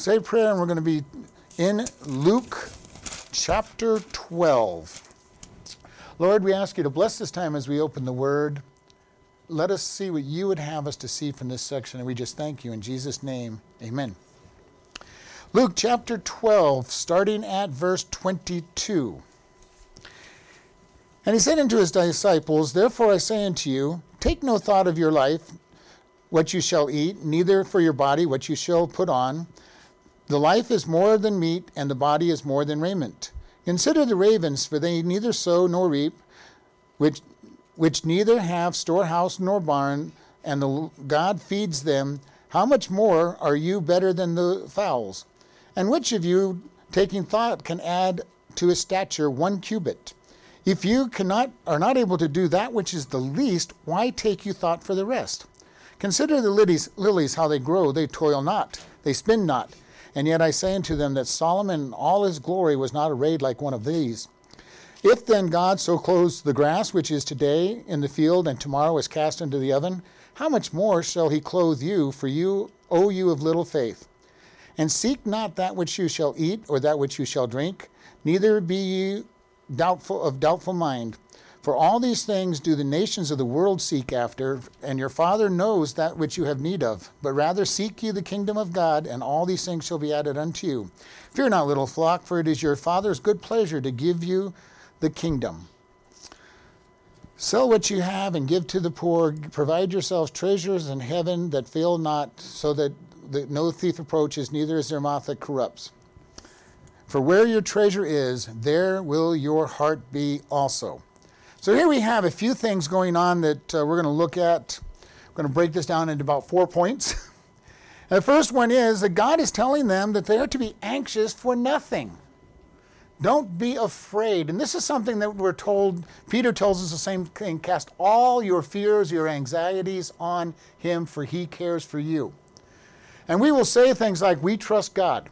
say prayer, and we're going to be in Luke chapter 12. Lord, we ask you to bless this time as we open the word. Let us see what you would have us to see from this section, and we just thank you in Jesus' name. Amen. Luke chapter 12, starting at verse 22. And he said unto his disciples, Therefore I say unto you, take no thought of your life, what you shall eat, neither for your body what you shall put on. The life is more than meat, and the body is more than raiment. Consider the ravens, for they neither sow nor reap, which, which neither have storehouse nor barn, and the God feeds them. How much more are you better than the fowls? And which of you, taking thought, can add to his stature one cubit? If you cannot are not able to do that which is the least, why take you thought for the rest? Consider the lilies, lilies how they grow, they toil not, they spin not. And yet I say unto them that Solomon in all his glory was not arrayed like one of these. If then God so clothes the grass which is today in the field and tomorrow is cast into the oven, how much more shall he clothe you, for you, O you of little faith? And seek not that which you shall eat or that which you shall drink, neither be ye doubtful of doubtful mind. For all these things do the nations of the world seek after, and your Father knows that which you have need of. But rather seek ye the kingdom of God, and all these things shall be added unto you. Fear not, little flock, for it is your Father's good pleasure to give you the kingdom. Sell what you have and give to the poor. Provide yourselves treasures in heaven that fail not, so that no thief approaches, neither is there moth that corrupts. For where your treasure is, there will your heart be also. So here we have a few things going on that uh, we're going to look at. We're going to break this down into about four points. the first one is that God is telling them that they are to be anxious for nothing. Don't be afraid. And this is something that we're told, Peter tells us the same thing cast all your fears, your anxieties on him, for he cares for you. And we will say things like, We trust God.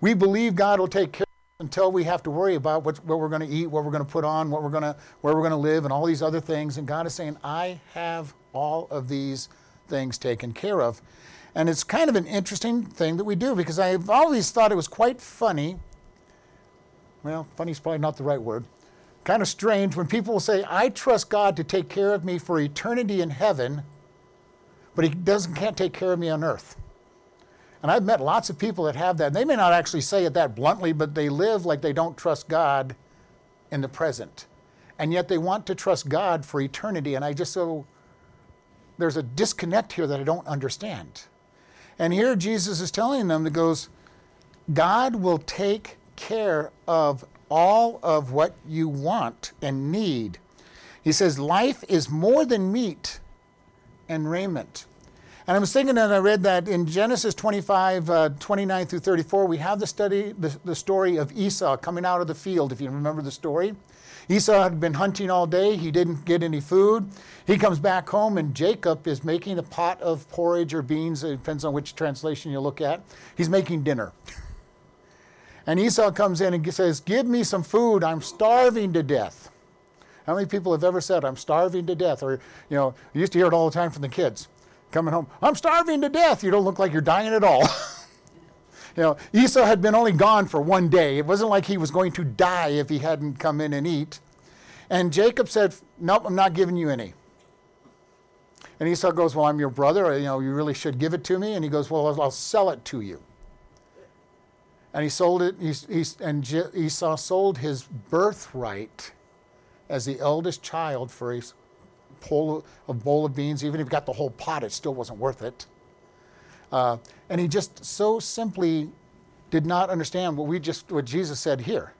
We believe God will take care until we have to worry about what, what we're going to eat, what we're going to put on, what we're going to, where we're going to live, and all these other things. And God is saying, I have all of these things taken care of. And it's kind of an interesting thing that we do because I've always thought it was quite funny. Well, funny is probably not the right word. Kind of strange when people say, I trust God to take care of me for eternity in heaven, but He doesn't, can't take care of me on earth. And I've met lots of people that have that. And they may not actually say it that bluntly, but they live like they don't trust God in the present. And yet they want to trust God for eternity. And I just so, there's a disconnect here that I don't understand. And here Jesus is telling them that goes, God will take care of all of what you want and need. He says, Life is more than meat and raiment. And I was thinking, and I read that in Genesis 25, uh, 29 through 34, we have the study, the, the story of Esau coming out of the field, if you remember the story. Esau had been hunting all day. He didn't get any food. He comes back home, and Jacob is making a pot of porridge or beans. It depends on which translation you look at. He's making dinner. And Esau comes in and says, Give me some food. I'm starving to death. How many people have ever said, I'm starving to death? Or, you know, you used to hear it all the time from the kids coming home, I'm starving to death. You don't look like you're dying at all. you know, Esau had been only gone for one day. It wasn't like he was going to die if he hadn't come in and eat. And Jacob said, Nope, I'm not giving you any. And Esau goes, Well, I'm your brother. You know, you really should give it to me. And he goes, Well, I'll sell it to you. And he sold it, he, he, and Esau sold his birthright as the eldest child for his bowl, a bowl of beans. Even if he got the whole pot, it still wasn't worth it. Uh, and he just so simply did not understand what we just what Jesus said here.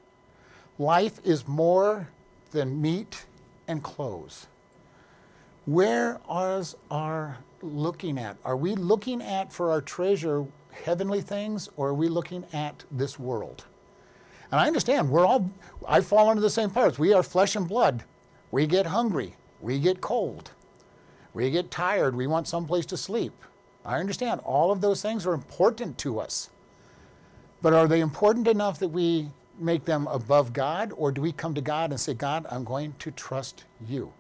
Life is more than meat and clothes. Where is our looking at? Are we looking at for our treasure heavenly things or are we looking at this world? And I understand we're all I fall into the same parts. We are flesh and blood. We get hungry. We get cold. We get tired. We want someplace to sleep. I understand all of those things are important to us. But are they important enough that we make them above God? Or do we come to God and say, God, I'm going to trust you?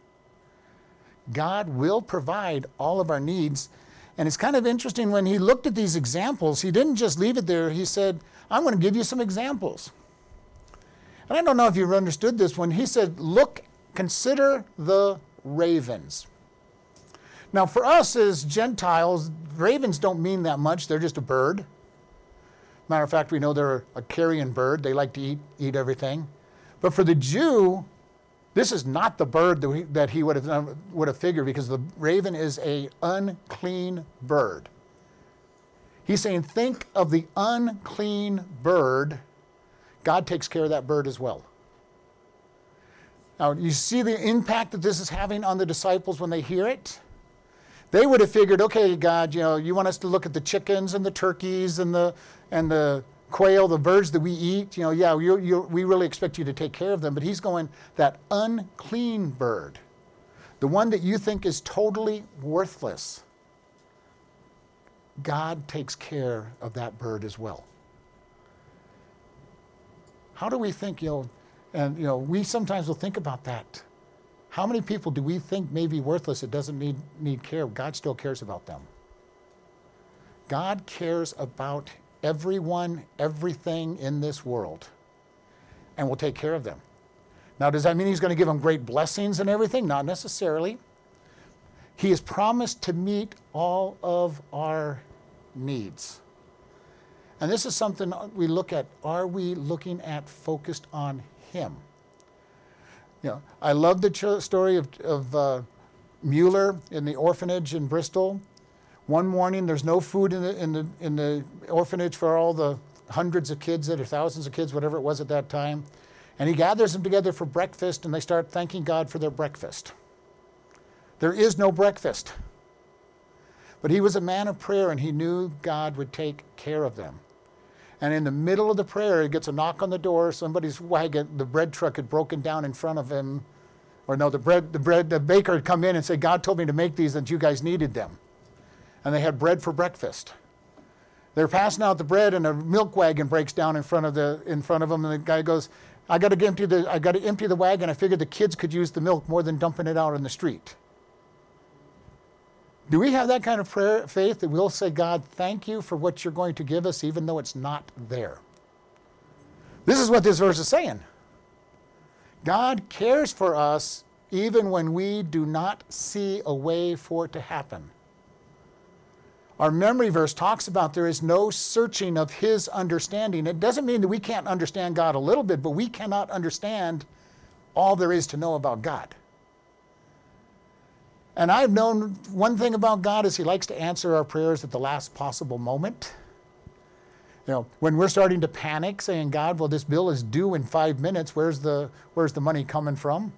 God will provide all of our needs. And it's kind of interesting when he looked at these examples, he didn't just leave it there. He said, I'm going to give you some examples. And I don't know if you've understood this when he said, Look, consider the ravens. Now, for us as Gentiles, ravens don't mean that much. They're just a bird. Matter of fact, we know they're a carrion bird. They like to eat, eat everything. But for the Jew, this is not the bird that, we, that he would have, would have figured because the raven is a unclean bird. He's saying, think of the unclean bird. God takes care of that bird as well. Now, you see the impact that this is having on the disciples when they hear it? They would have figured, okay, God, you know, you want us to look at the chickens and the turkeys and the and the quail, the birds that we eat. You know, yeah, you're, you're, we really expect you to take care of them. But he's going that unclean bird, the one that you think is totally worthless. God takes care of that bird as well. How do we think, you know, and you know, we sometimes will think about that. How many people do we think may be worthless that doesn't need, need care? God still cares about them. God cares about everyone, everything in this world, and will take care of them. Now, does that mean he's going to give them great blessings and everything? Not necessarily. He has promised to meet all of our needs. And this is something we look at. Are we looking at focused on Him? You know, I love the story of, of uh, Mueller in the orphanage in Bristol. One morning, there's no food in the, in, the, in the orphanage for all the hundreds of kids that are thousands of kids, whatever it was at that time. And he gathers them together for breakfast, and they start thanking God for their breakfast. There is no breakfast. But he was a man of prayer, and he knew God would take care of them. And in the middle of the prayer, he gets a knock on the door. Somebody's wagon, the bread truck had broken down in front of him. Or no, the bread, the bread, the baker had come in and said, God told me to make these and you guys needed them. And they had bread for breakfast. They're passing out the bread and a milk wagon breaks down in front of the in front of them and the guy goes, I got to empty the I got to empty the wagon. I figured the kids could use the milk more than dumping it out in the street. Do we have that kind of prayer, faith that we'll say, God, thank you for what you're going to give us, even though it's not there? This is what this verse is saying. God cares for us even when we do not see a way for it to happen. Our memory verse talks about there is no searching of his understanding. It doesn't mean that we can't understand God a little bit, but we cannot understand all there is to know about God. And I've known one thing about God is He likes to answer our prayers at the last possible moment. You know, when we're starting to panic, saying, God, well, this bill is due in five minutes, where's the, where's the money coming from?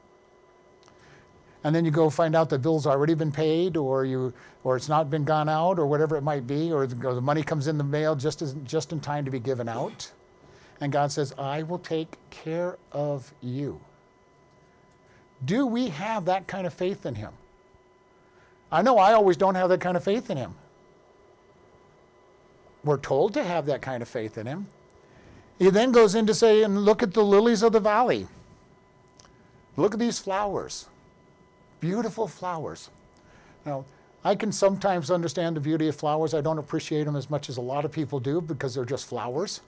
And then you go find out the bill's already been paid, or, you, or it's not been gone out, or whatever it might be, or the, or the money comes in the mail just, as, just in time to be given out. And God says, I will take care of you. Do we have that kind of faith in Him? I know I always don't have that kind of faith in him. We're told to have that kind of faith in him. He then goes in to say, and look at the lilies of the valley. Look at these flowers. Beautiful flowers. Now, I can sometimes understand the beauty of flowers. I don't appreciate them as much as a lot of people do because they're just flowers.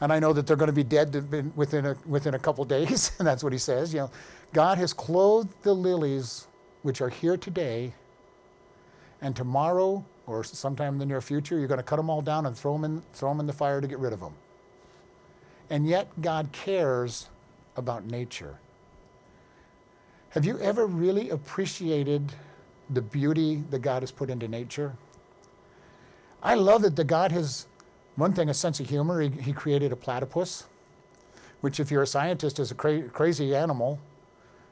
And I know that they're going to be dead within a, within a couple days, and that's what he says. You know, God has clothed the lilies which are here today and tomorrow or sometime in the near future, you're going to cut them all down and throw them in, throw them in the fire to get rid of them. And yet, God cares about nature. Have you ever really appreciated the beauty that God has put into nature? I love that God has, one thing, a sense of humor. He, he created a platypus, which, if you're a scientist, is a cra- crazy animal.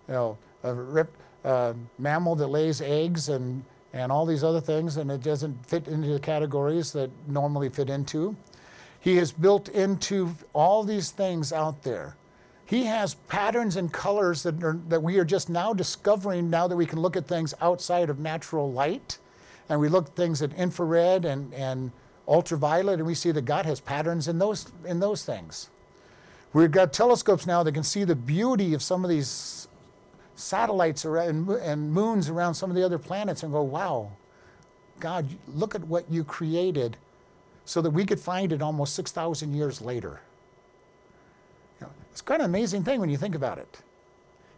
You know, a rip, uh, mammal that lays eggs and and all these other things, and it doesn't fit into the categories that normally fit into. He has built into all these things out there. He has patterns and colors that, are, that we are just now discovering now that we can look at things outside of natural light. And we look at things at infrared and, and ultraviolet, and we see that God has patterns in those, in those things. We've got telescopes now that can see the beauty of some of these satellites around, and moons around some of the other planets and go, wow, God, look at what you created so that we could find it almost 6,000 years later. You know, it's quite an amazing thing when you think about it.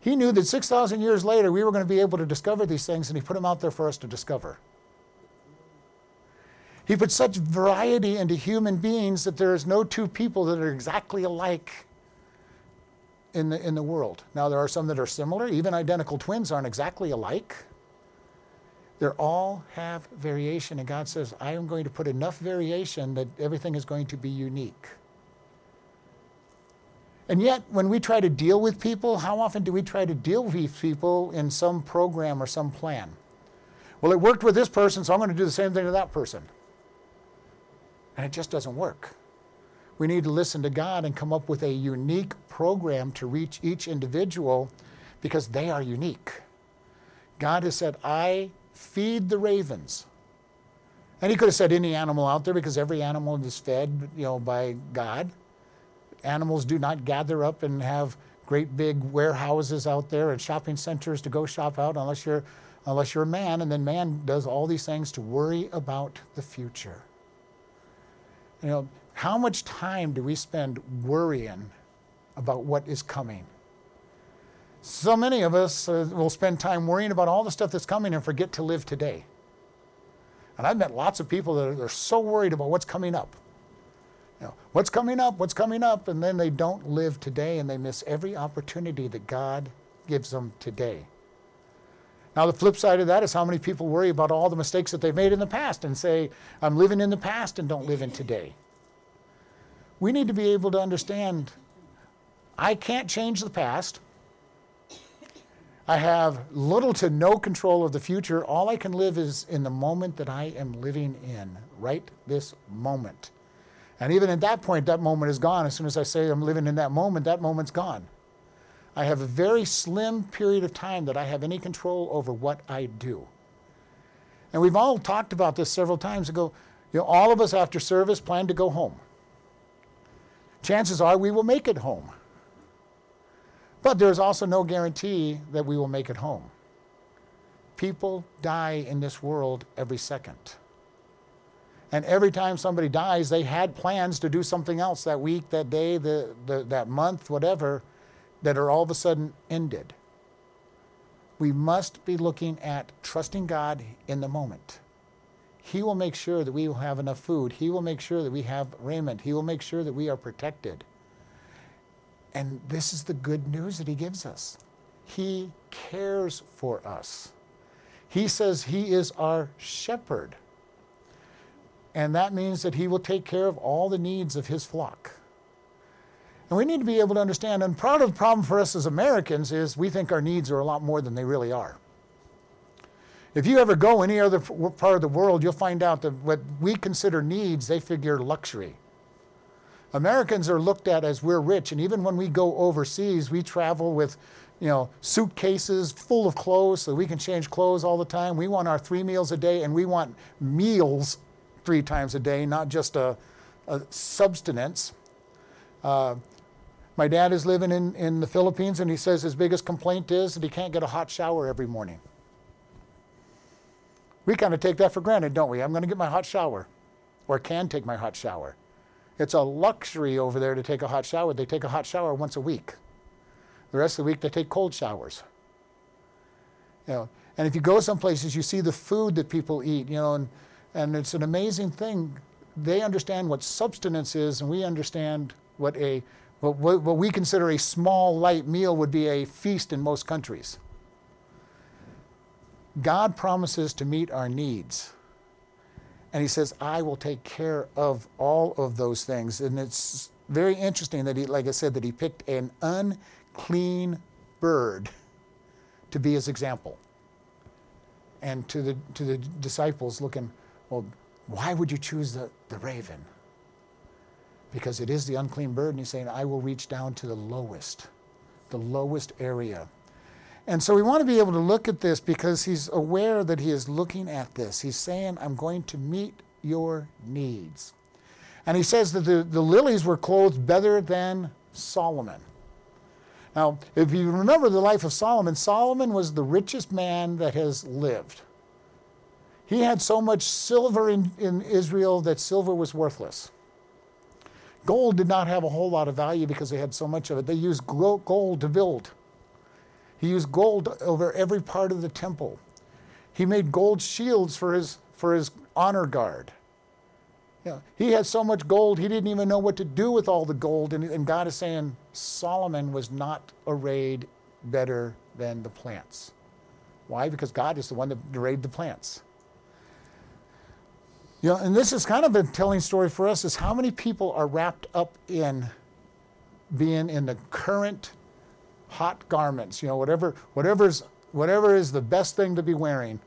He knew that 6,000 years later we were going to be able to discover these things, and He put them out there for us to discover. He put such variety into human beings that there is no two people that are exactly alike in the, in the world. Now, there are some that are similar. Even identical twins aren't exactly alike. They all have variation, and God says, I am going to put enough variation that everything is going to be unique. And yet, when we try to deal with people, how often do we try to deal with people in some program or some plan? Well, it worked with this person, so I'm going to do the same thing to that person. And it just doesn't work. We need to listen to God and come up with a unique program to reach each individual because they are unique. God has said, I feed the ravens. And he could have said any animal out there because every animal is fed, you know, by God. Animals do not gather up and have great big warehouses out there and shopping centers to go shop out unless you're unless you're a man and then man does all these things to worry about the future. You know, how much time do we spend worrying about what is coming? So many of us uh, will spend time worrying about all the stuff that's coming and forget to live today. And I've met lots of people that are, are so worried about what's coming up. You know, what's coming up, what's coming up, and then they don't live today and they miss every opportunity that God gives them today. Now, the flip side of that is how many people worry about all the mistakes that they've made in the past and say, I'm living in the past and don't live in today. We need to be able to understand I can't change the past. I have little to no control of the future. All I can live is in the moment that I am living in, right this moment. And even at that point, that moment is gone. As soon as I say I'm living in that moment, that moment's gone. I have a very slim period of time that I have any control over what I do. And we've all talked about this several times ago. You know, all of us after service plan to go home. Chances are we will make it home. But there's also no guarantee that we will make it home. People die in this world every second. And every time somebody dies, they had plans to do something else that week, that day, the, the, that month, whatever, that are all of a sudden ended. We must be looking at trusting God in the moment. He will make sure that we will have enough food. He will make sure that we have raiment. He will make sure that we are protected. And this is the good news that He gives us. He cares for us. He says He is our shepherd. And that means that He will take care of all the needs of His flock. And we need to be able to understand, and part of the problem for us as Americans is we think our needs are a lot more than they really are. If you ever go any other part of the world, you'll find out that what we consider needs, they figure luxury. Americans are looked at as we're rich, and even when we go overseas, we travel with, you know, suitcases full of clothes so we can change clothes all the time. We want our three meals a day, and we want meals three times a day, not just a, a substance. Uh, my dad is living in, in the Philippines, and he says his biggest complaint is that he can't get a hot shower every morning. We kind of take that for granted, don't we? I'm going to get my hot shower, or can take my hot shower. It's a luxury over there to take a hot shower. They take a hot shower once a week. The rest of the week, they take cold showers. You know, and if you go some places, you see the food that people eat, you know, and, and it's an amazing thing. They understand what substance is, and we understand what a what, what we consider a small, light meal would be a feast in most countries. God promises to meet our needs. And he says, I will take care of all of those things. And it's very interesting that he, like I said, that he picked an unclean bird to be his example. And to the, to the disciples looking, well, why would you choose the, the raven? because it is the unclean bird, and he's saying, I will reach down to the lowest, the lowest area. And so we want to be able to look at this because he's aware that he is looking at this. He's saying, I'm going to meet your needs. And he says that the, the lilies were clothed better than Solomon. Now, if you remember the life of Solomon, Solomon was the richest man that has lived. He had so much silver in, in Israel that silver was worthless. Gold did not have a whole lot of value because they had so much of it. They used gold to build. He used gold over every part of the temple. He made gold shields for his, for his honor guard. You know, he had so much gold, he didn't even know what to do with all the gold. And, and God is saying Solomon was not arrayed better than the plants. Why? Because God is the one that arrayed the plants. You know, and this is kind of a telling story for us is how many people are wrapped up in being in the current hot garments, you know, whatever whatever's whatever is the best thing to be wearing.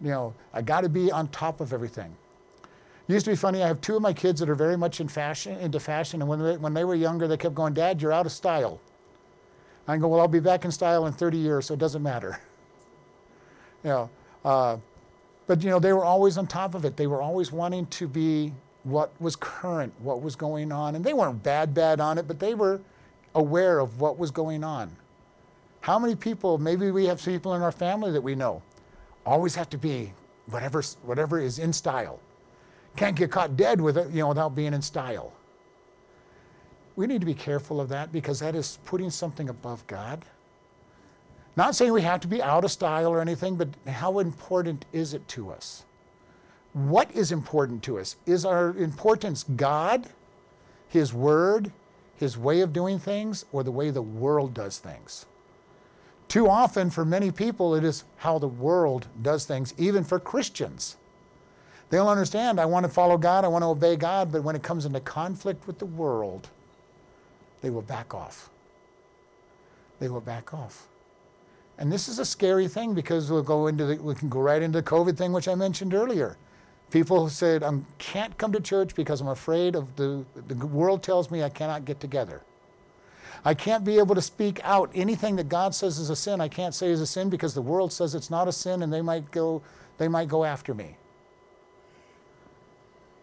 You know, I got to be on top of everything. It used to be funny. I have two of my kids that are very much in fashion, into fashion, and when they, when they were younger, they kept going, "Dad, you're out of style." I go, "Well, I'll be back in style in 30 years, so it doesn't matter." You know, uh, but you know, they were always on top of it. They were always wanting to be what was current, what was going on. And they weren't bad, bad on it, but they were aware of what was going on. How many people, maybe we have people in our family that we know, always have to be whatever, whatever is in style. Can't get caught dead with it, you know, without being in style. We need to be careful of that because that is putting something above God. Not saying we have to be out of style or anything, but how important is it to us? What is important to us? Is our importance God, His Word, His way of doing things, or the way the world does things? Too often, for many people, it is how the world does things, even for Christians. They'll understand, I want to follow God, I want to obey God, but when it comes into conflict with the world, they will back off. They will back off. And this is a scary thing because we'll go into the, we can go right into the COVID thing, which I mentioned earlier. People said, I can't come to church because I'm afraid of the, the world tells me I cannot get together. I can't be able to speak out anything that God says is a sin. I can't say is a sin because the world says it's not a sin and they might go, they might go after me.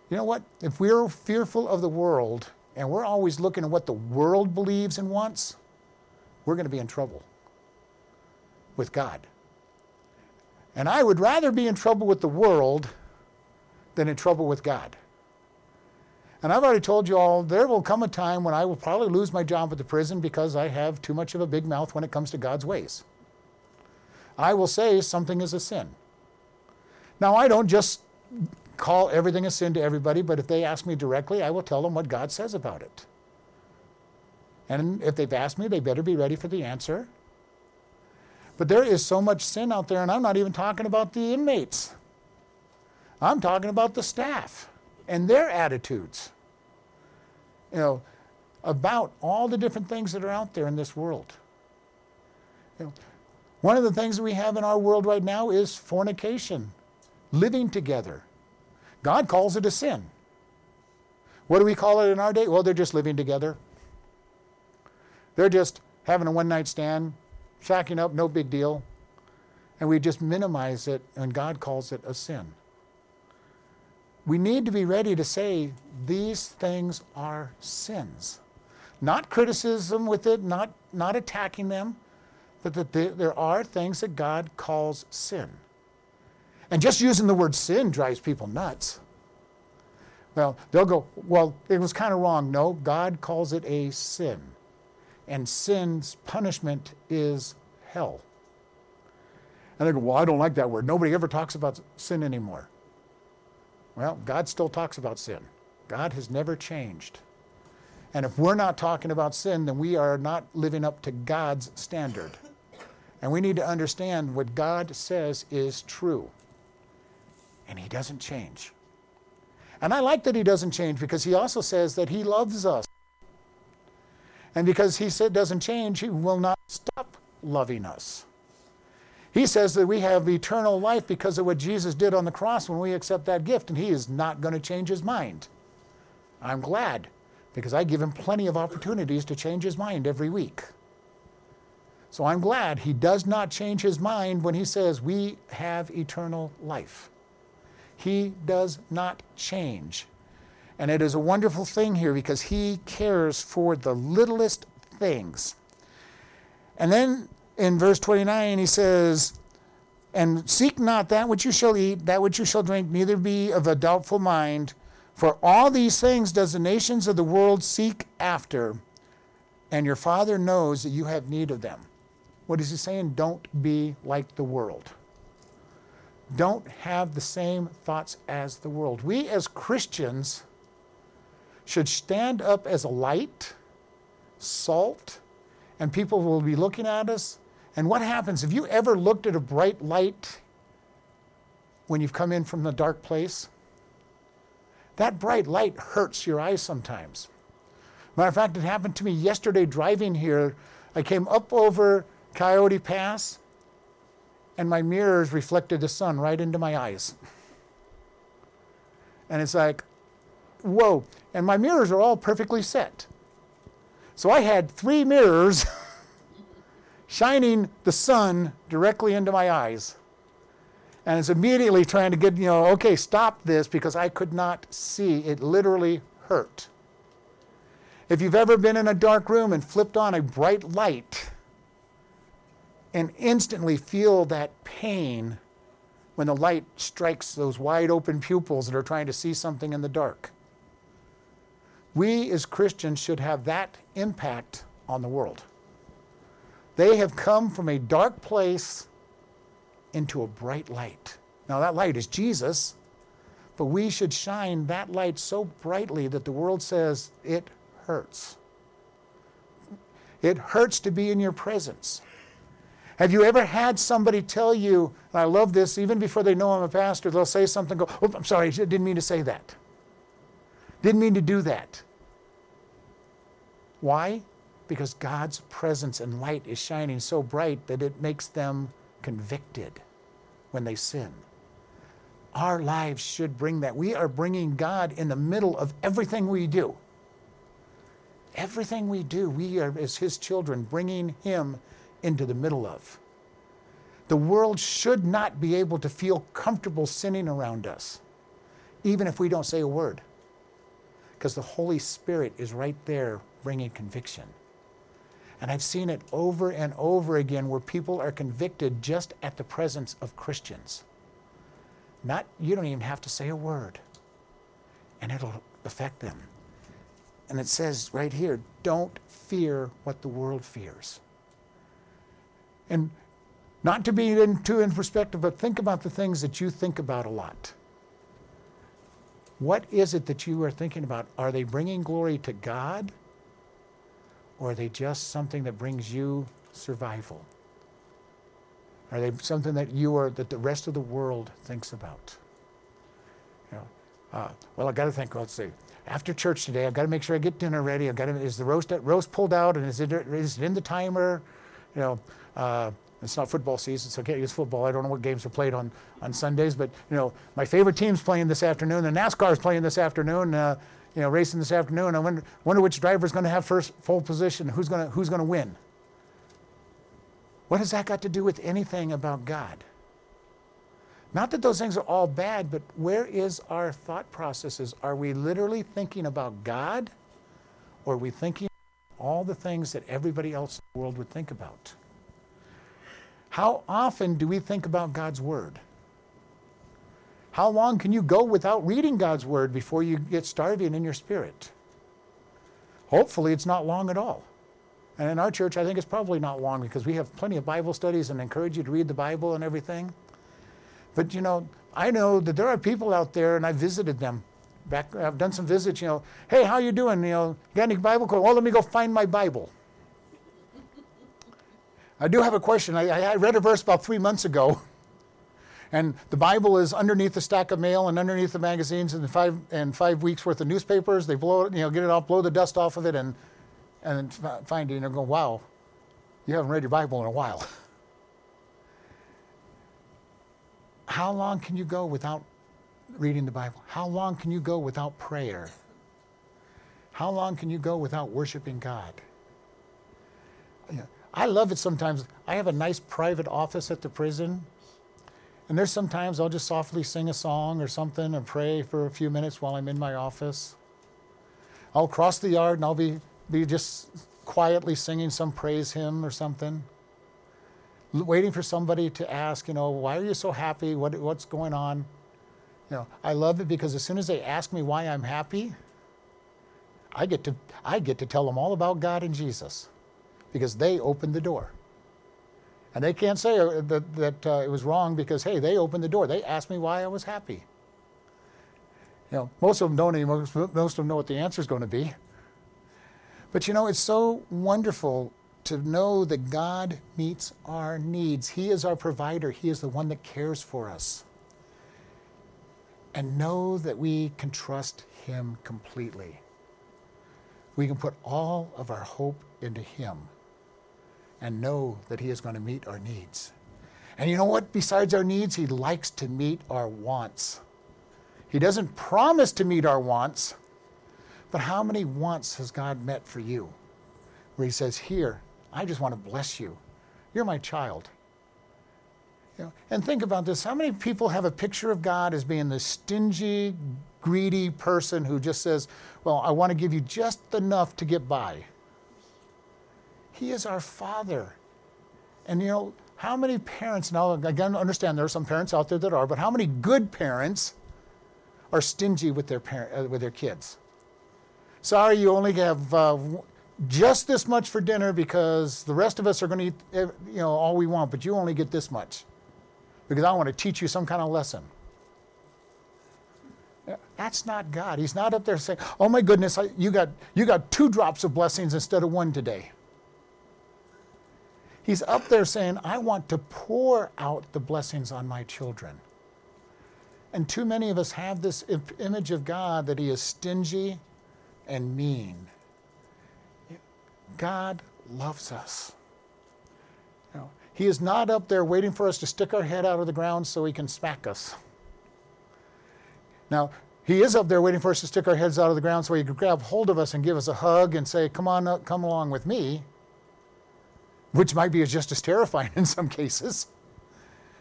You know what? If we're fearful of the world and we're always looking at what the world believes and wants, we're going to be in trouble with God. And I would rather be in trouble with the world than in trouble with God. And I've already told you all, there will come a time when I will probably lose my job at the prison because I have too much of a big mouth when it comes to God's ways. I will say something is a sin. Now, I don't just call everything a sin to everybody, but if they ask me directly, I will tell them what God says about it. And if they've asked me, they better be ready for the answer. But there is so much sin out there, and I'm not even talking about the inmates. I'm talking about the staff and their attitudes. You know, about all the different things that are out there in this world. You know, one of the things that we have in our world right now is fornication, living together. God calls it a sin. What do we call it in our day? Well, they're just living together. They're just having a one night stand, shacking up, no big deal. And we just minimize it, and God calls it a sin. We need to be ready to say these things are sins. Not criticism with it, not, not attacking them, but that there are things that God calls sin. And just using the word sin drives people nuts. Well, they'll go, well, it was kind of wrong. No, God calls it a sin and sin's punishment is hell. And they go, Well, I don't like that word. Nobody ever talks about sin anymore. Well, God still talks about sin. God has never changed. And if we're not talking about sin, then we are not living up to God's standard. And we need to understand what God says is true. And He doesn't change. And I like that He doesn't change because He also says that He loves us. And because he said doesn't change, he will not stop loving us. He says that we have eternal life because of what Jesus did on the cross when we accept that gift, and he is not going to change his mind. I'm glad because I give him plenty of opportunities to change his mind every week. So I'm glad he does not change his mind when he says we have eternal life. He does not change. And it is a wonderful thing here because he cares for the littlest things. And then in verse 29, he says, And seek not that which you shall eat, that which you shall drink, neither be of a doubtful mind. For all these things does the nations of the world seek after, and your Father knows that you have need of them. What is he saying? Don't be like the world. Don't have the same thoughts as the world. We as Christians should stand up as a light, salt, and people will be looking at us. And what happens? Have you ever looked at a bright light when you've come in from the dark place? That bright light hurts your eyes sometimes. Matter of fact, it happened to me yesterday driving here. I came up over Coyote Pass, and my mirrors reflected the sun right into my eyes. And it's like, whoa. And my mirrors are all perfectly set. So I had three mirrors shining the sun directly into my eyes. And it's immediately trying to get, you know, okay, stop this because I could not see. It literally hurt. If you've ever been in a dark room and flipped on a bright light and instantly feel that pain when the light strikes those wide open pupils that are trying to see something in the dark. We as Christians should have that impact on the world. They have come from a dark place into a bright light. Now, that light is Jesus, but we should shine that light so brightly that the world says it hurts. It hurts to be in your presence. Have you ever had somebody tell you, and I love this, even before they know I'm a pastor, they'll say something, go, oh, I'm sorry, I didn't mean to say that. Didn't mean to do that. Why? Because God's presence and light is shining so bright that it makes them convicted when they sin. Our lives should bring that. We are bringing God in the middle of everything we do. Everything we do, we are, as His children, bringing Him into the middle of. The world should not be able to feel comfortable sinning around us, even if we don't say a word, because the Holy Spirit is right there bringing conviction. And I've seen it over and over again where people are convicted just at the presence of Christians. Not, you don't even have to say a word, and it'll affect them. And it says right here don't fear what the world fears. And not to be in, too in perspective, but think about the things that you think about a lot. What is it that you are thinking about? Are they bringing glory to God? Or are they just something that brings you survival? Are they something that you are that the rest of the world thinks about? You know, uh, well, I got to think. Let's see. After church today, I've got to make sure I get dinner ready. I've got to is the roast roast pulled out and is it is it in the timer? You know, uh, it's not football season, so I can't use football. I don't know what games are played on, on Sundays, but you know, my favorite team's playing this afternoon. The NASCAR is playing this afternoon. Uh, you know, racing this afternoon. I wonder, wonder which driver is going to have first pole position. Who's going to who's to win? What has that got to do with anything about God? Not that those things are all bad, but where is our thought processes? Are we literally thinking about God, or are we thinking all the things that everybody else in the world would think about? How often do we think about God's Word? How long can you go without reading God's Word before you get starving in your spirit? Hopefully, it's not long at all. And in our church, I think it's probably not long because we have plenty of Bible studies and encourage you to read the Bible and everything. But you know, I know that there are people out there, and I visited them. Back, I've done some visits. You know, hey, how you doing? You know, got any Bible? Well, oh, let me go find my Bible. I do have a question. I, I read a verse about three months ago, and the Bible is underneath the stack of mail and underneath the magazines and five and five weeks worth of newspapers. They blow it, you know, get it off, blow the dust off of it, and and find it and go, wow, you haven't read your Bible in a while. How long can you go without reading the Bible? How long can you go without prayer? How long can you go without worshiping God? I love it sometimes. I have a nice private office at the prison. And there's sometimes I'll just softly sing a song or something and pray for a few minutes while I'm in my office. I'll cross the yard and I'll be, be just quietly singing some praise hymn or something. waiting for somebody to ask, you know, why are you so happy? What, what's going on? You know, I love it because as soon as they ask me why I'm happy, I get to I get to tell them all about God and Jesus because they opened the door. And they can't say uh, that, that uh, it was wrong because, hey, they opened the door. They asked me why I was happy. You know, most of them don't even, most, most of them know what the answer is going to be. But you know, it's so wonderful to know that God meets our needs. He is our provider, He is the one that cares for us. And know that we can trust Him completely. We can put all of our hope into Him and know that He is going to meet our needs. And you know what? Besides our needs, He likes to meet our wants. He doesn't promise to meet our wants, but how many wants has God met for you? Where He says, Here, I just want to bless you. You're my child. You know, and think about this how many people have a picture of God as being the stingy, greedy person who just says, Well, I want to give you just enough to get by? He is our Father. And you know, how many parents, now again, understand there are some parents out there that are, but how many good parents are stingy with their, parent, uh, with their kids? Sorry, you only have uh, just this much for dinner because the rest of us are going to eat you know, all we want, but you only get this much because I want to teach you some kind of lesson. That's not God. He's not up there saying, "Oh my goodness, you got you got two drops of blessings instead of one today." He's up there saying, I want to pour out the blessings on my children. And too many of us have this image of God that He is stingy and mean. God loves us. You know, he is not up there waiting for us to stick our head out of the ground so He can smack us. Now, He is up there waiting for us to stick our heads out of the ground so He can grab hold of us and give us a hug and say, Come on, come along with me which might be just as terrifying in some cases,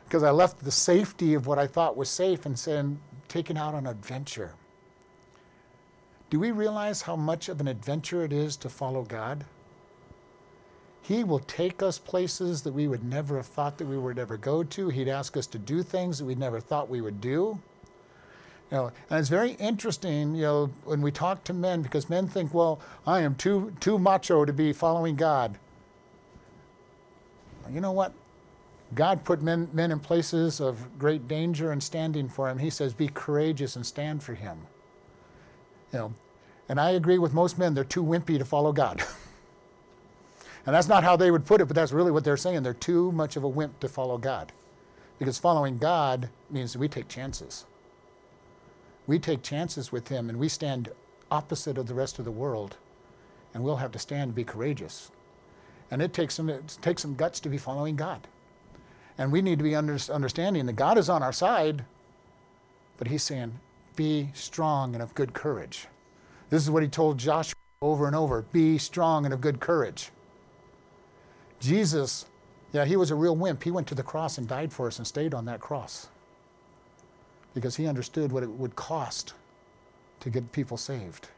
because I left the safety of what I thought was safe and said, taken out on an adventure. Do we realize how much of an adventure it is to follow God? He will take us places that we would never have thought that we would ever go to. He'd ask us to do things that we never thought we would do. You know, and it's very interesting, you know, when we talk to men, because men think, well, I am too too macho to be following God. You know what? God put men, men in places of great danger and standing for him. He says, Be courageous and stand for him. You know, and I agree with most men, they're too wimpy to follow God. and that's not how they would put it, but that's really what they're saying. They're too much of a wimp to follow God. Because following God means we take chances. We take chances with him and we stand opposite of the rest of the world. And we'll have to stand and be courageous. And it takes some, it takes some guts to be following God. And we need to be under, understanding that God is on our side, but He's saying, be strong and of good courage. This is what He told Joshua over and over be strong and of good courage. Jesus, yeah, He was a real wimp. He went to the cross and died for us and stayed on that cross because He understood what it would cost to get people saved.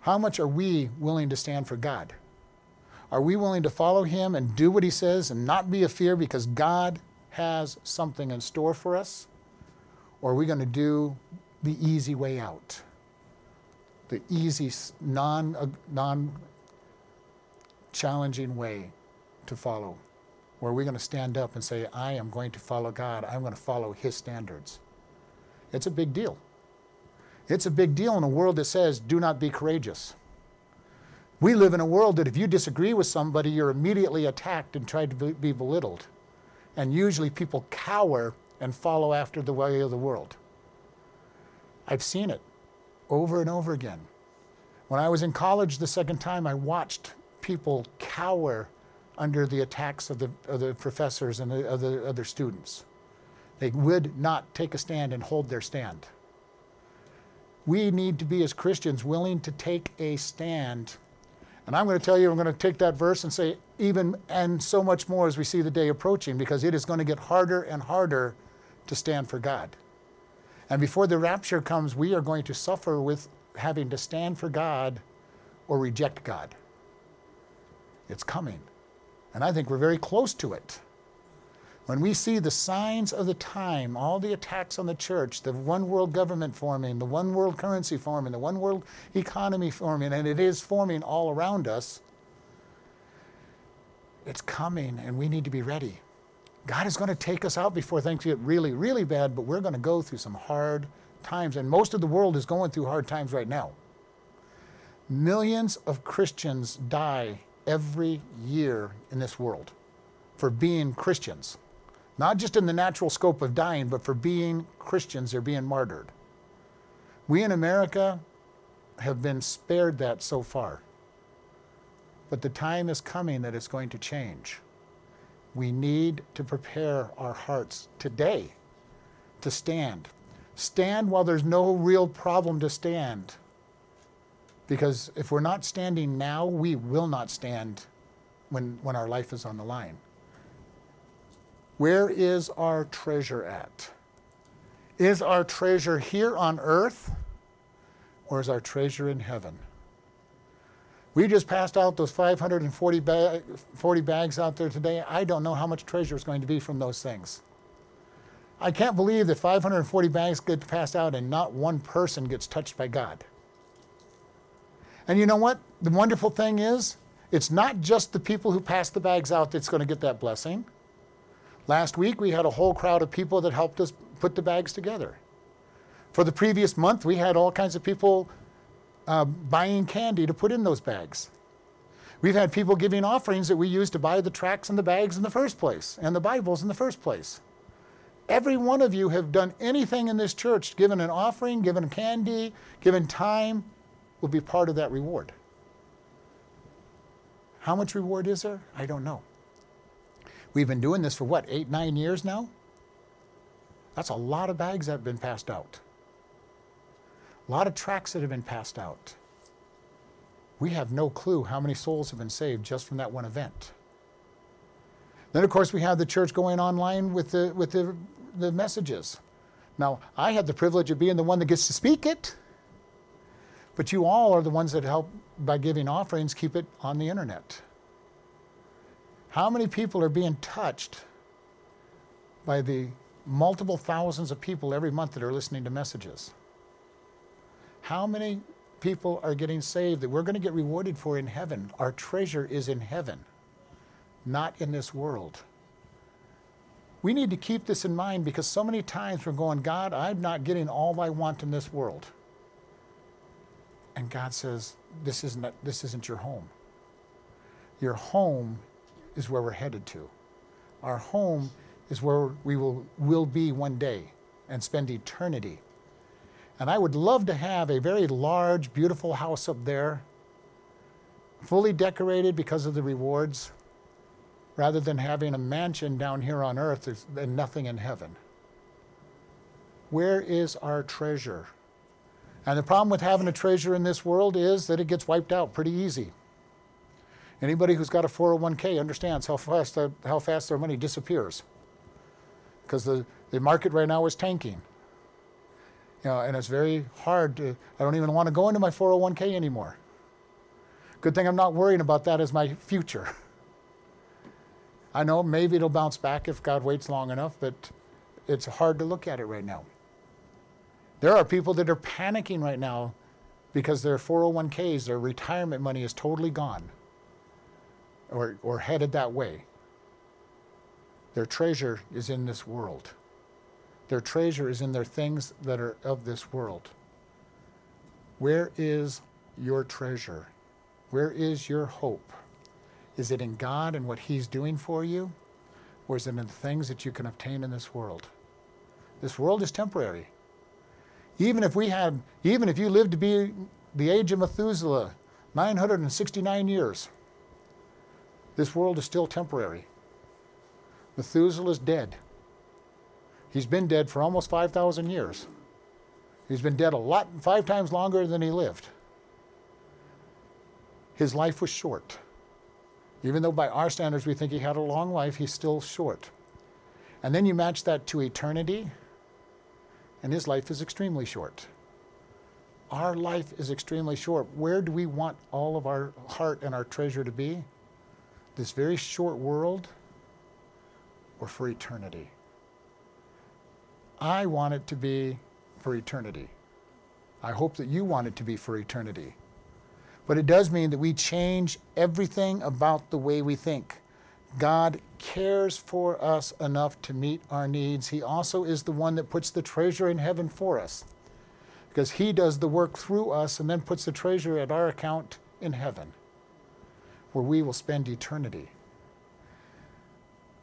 How much are we willing to stand for God? Are we willing to follow him and do what he says and not be a fear because God has something in store for us? Or are we going to do the easy way out? The easy, non, uh, non challenging way to follow? Are we going to stand up and say, I am going to follow God, I'm going to follow his standards? It's a big deal. It's a big deal in a world that says, do not be courageous. We live in a world that if you disagree with somebody, you're immediately attacked and tried to be belittled. And usually people cower and follow after the way of the world. I've seen it over and over again. When I was in college the second time, I watched people cower under the attacks of the, of the professors and the other, other students. They would not take a stand and hold their stand. We need to be, as Christians, willing to take a stand and I'm going to tell you, I'm going to take that verse and say, even and so much more as we see the day approaching, because it is going to get harder and harder to stand for God. And before the rapture comes, we are going to suffer with having to stand for God or reject God. It's coming. And I think we're very close to it. When we see the signs of the time, all the attacks on the church, the one world government forming, the one world currency forming, the one world economy forming, and it is forming all around us, it's coming and we need to be ready. God is going to take us out before things get really, really bad, but we're going to go through some hard times. And most of the world is going through hard times right now. Millions of Christians die every year in this world for being Christians. Not just in the natural scope of dying, but for being Christians, they're being martyred. We in America have been spared that so far. But the time is coming that it's going to change. We need to prepare our hearts today to stand. Stand while there's no real problem to stand. Because if we're not standing now, we will not stand when, when our life is on the line. Where is our treasure at? Is our treasure here on earth or is our treasure in heaven? We just passed out those 540 bag, 40 bags out there today. I don't know how much treasure is going to be from those things. I can't believe that 540 bags get passed out and not one person gets touched by God. And you know what? The wonderful thing is, it's not just the people who pass the bags out that's going to get that blessing. Last week, we had a whole crowd of people that helped us put the bags together. For the previous month, we had all kinds of people uh, buying candy to put in those bags. We've had people giving offerings that we used to buy the tracts and the bags in the first place, and the Bibles in the first place. Every one of you have done anything in this church, given an offering, given candy, given time, will be part of that reward. How much reward is there? I don't know. We've been doing this for what, eight, nine years now? That's a lot of bags that have been passed out. A lot of tracts that have been passed out. We have no clue how many souls have been saved just from that one event. Then, of course, we have the church going online with the, with the, the messages. Now, I have the privilege of being the one that gets to speak it, but you all are the ones that help by giving offerings keep it on the internet. How many people are being touched by the multiple thousands of people every month that are listening to messages? How many people are getting saved that we're going to get rewarded for in heaven? Our treasure is in heaven, not in this world. We need to keep this in mind because so many times we're going, God, I'm not getting all I want in this world. And God says, this isn't, this isn't your home. Your home is where we're headed to. Our home is where we will, will be one day and spend eternity. And I would love to have a very large, beautiful house up there, fully decorated because of the rewards, rather than having a mansion down here on earth and nothing in heaven. Where is our treasure? And the problem with having a treasure in this world is that it gets wiped out pretty easy. Anybody who's got a 401k understands how fast, the, how fast their money disappears because the, the market right now is tanking. You know, and it's very hard to, I don't even want to go into my 401k anymore. Good thing I'm not worrying about that as my future. I know maybe it'll bounce back if God waits long enough, but it's hard to look at it right now. There are people that are panicking right now because their 401ks, their retirement money is totally gone or, or headed that way. Their treasure is in this world. Their treasure is in their things that are of this world. Where is your treasure? Where is your hope? Is it in God and what He's doing for you? Or is it in the things that you can obtain in this world? This world is temporary. Even if we had, even if you lived to be the age of Methuselah, 969 years, this world is still temporary. Methuselah is dead. He's been dead for almost 5,000 years. He's been dead a lot, five times longer than he lived. His life was short. Even though by our standards we think he had a long life, he's still short. And then you match that to eternity, and his life is extremely short. Our life is extremely short. Where do we want all of our heart and our treasure to be? This very short world or for eternity? I want it to be for eternity. I hope that you want it to be for eternity. But it does mean that we change everything about the way we think. God cares for us enough to meet our needs. He also is the one that puts the treasure in heaven for us because He does the work through us and then puts the treasure at our account in heaven where we will spend eternity.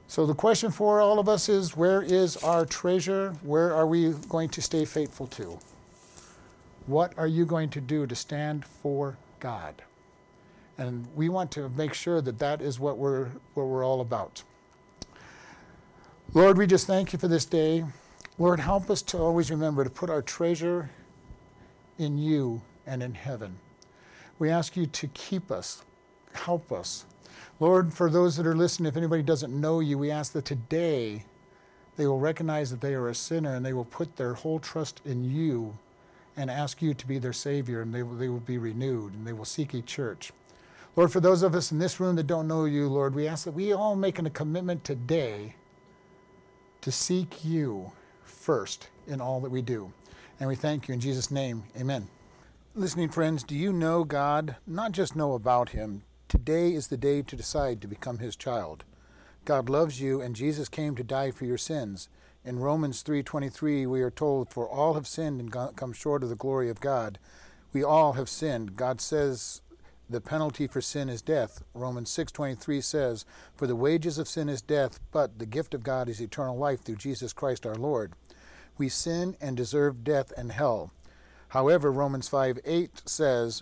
So the question for all of us is where is our treasure? Where are we going to stay faithful to? What are you going to do to stand for God? And we want to make sure that that is what we're, what we're all about. Lord, we just thank you for this day. Lord, help us to always remember to put our treasure in you and in heaven. We ask you to keep us, help us. Lord, for those that are listening, if anybody doesn't know you, we ask that today they will recognize that they are a sinner and they will put their whole trust in you and ask you to be their Savior, and they will, they will be renewed and they will seek a church. Lord, for those of us in this room that don't know you, Lord, we ask that we all make a commitment today to seek you first in all that we do. And we thank you in Jesus' name. Amen. Listening friends, do you know God? Not just know about Him. Today is the day to decide to become His child. God loves you, and Jesus came to die for your sins. In Romans 3:23, we are told, "For all have sinned and come short of the glory of God." We all have sinned. God says the penalty for sin is death. Romans 6:23 says, "For the wages of sin is death, but the gift of God is eternal life through Jesus Christ our Lord." We sin and deserve death and hell. However, Romans 5:8 says,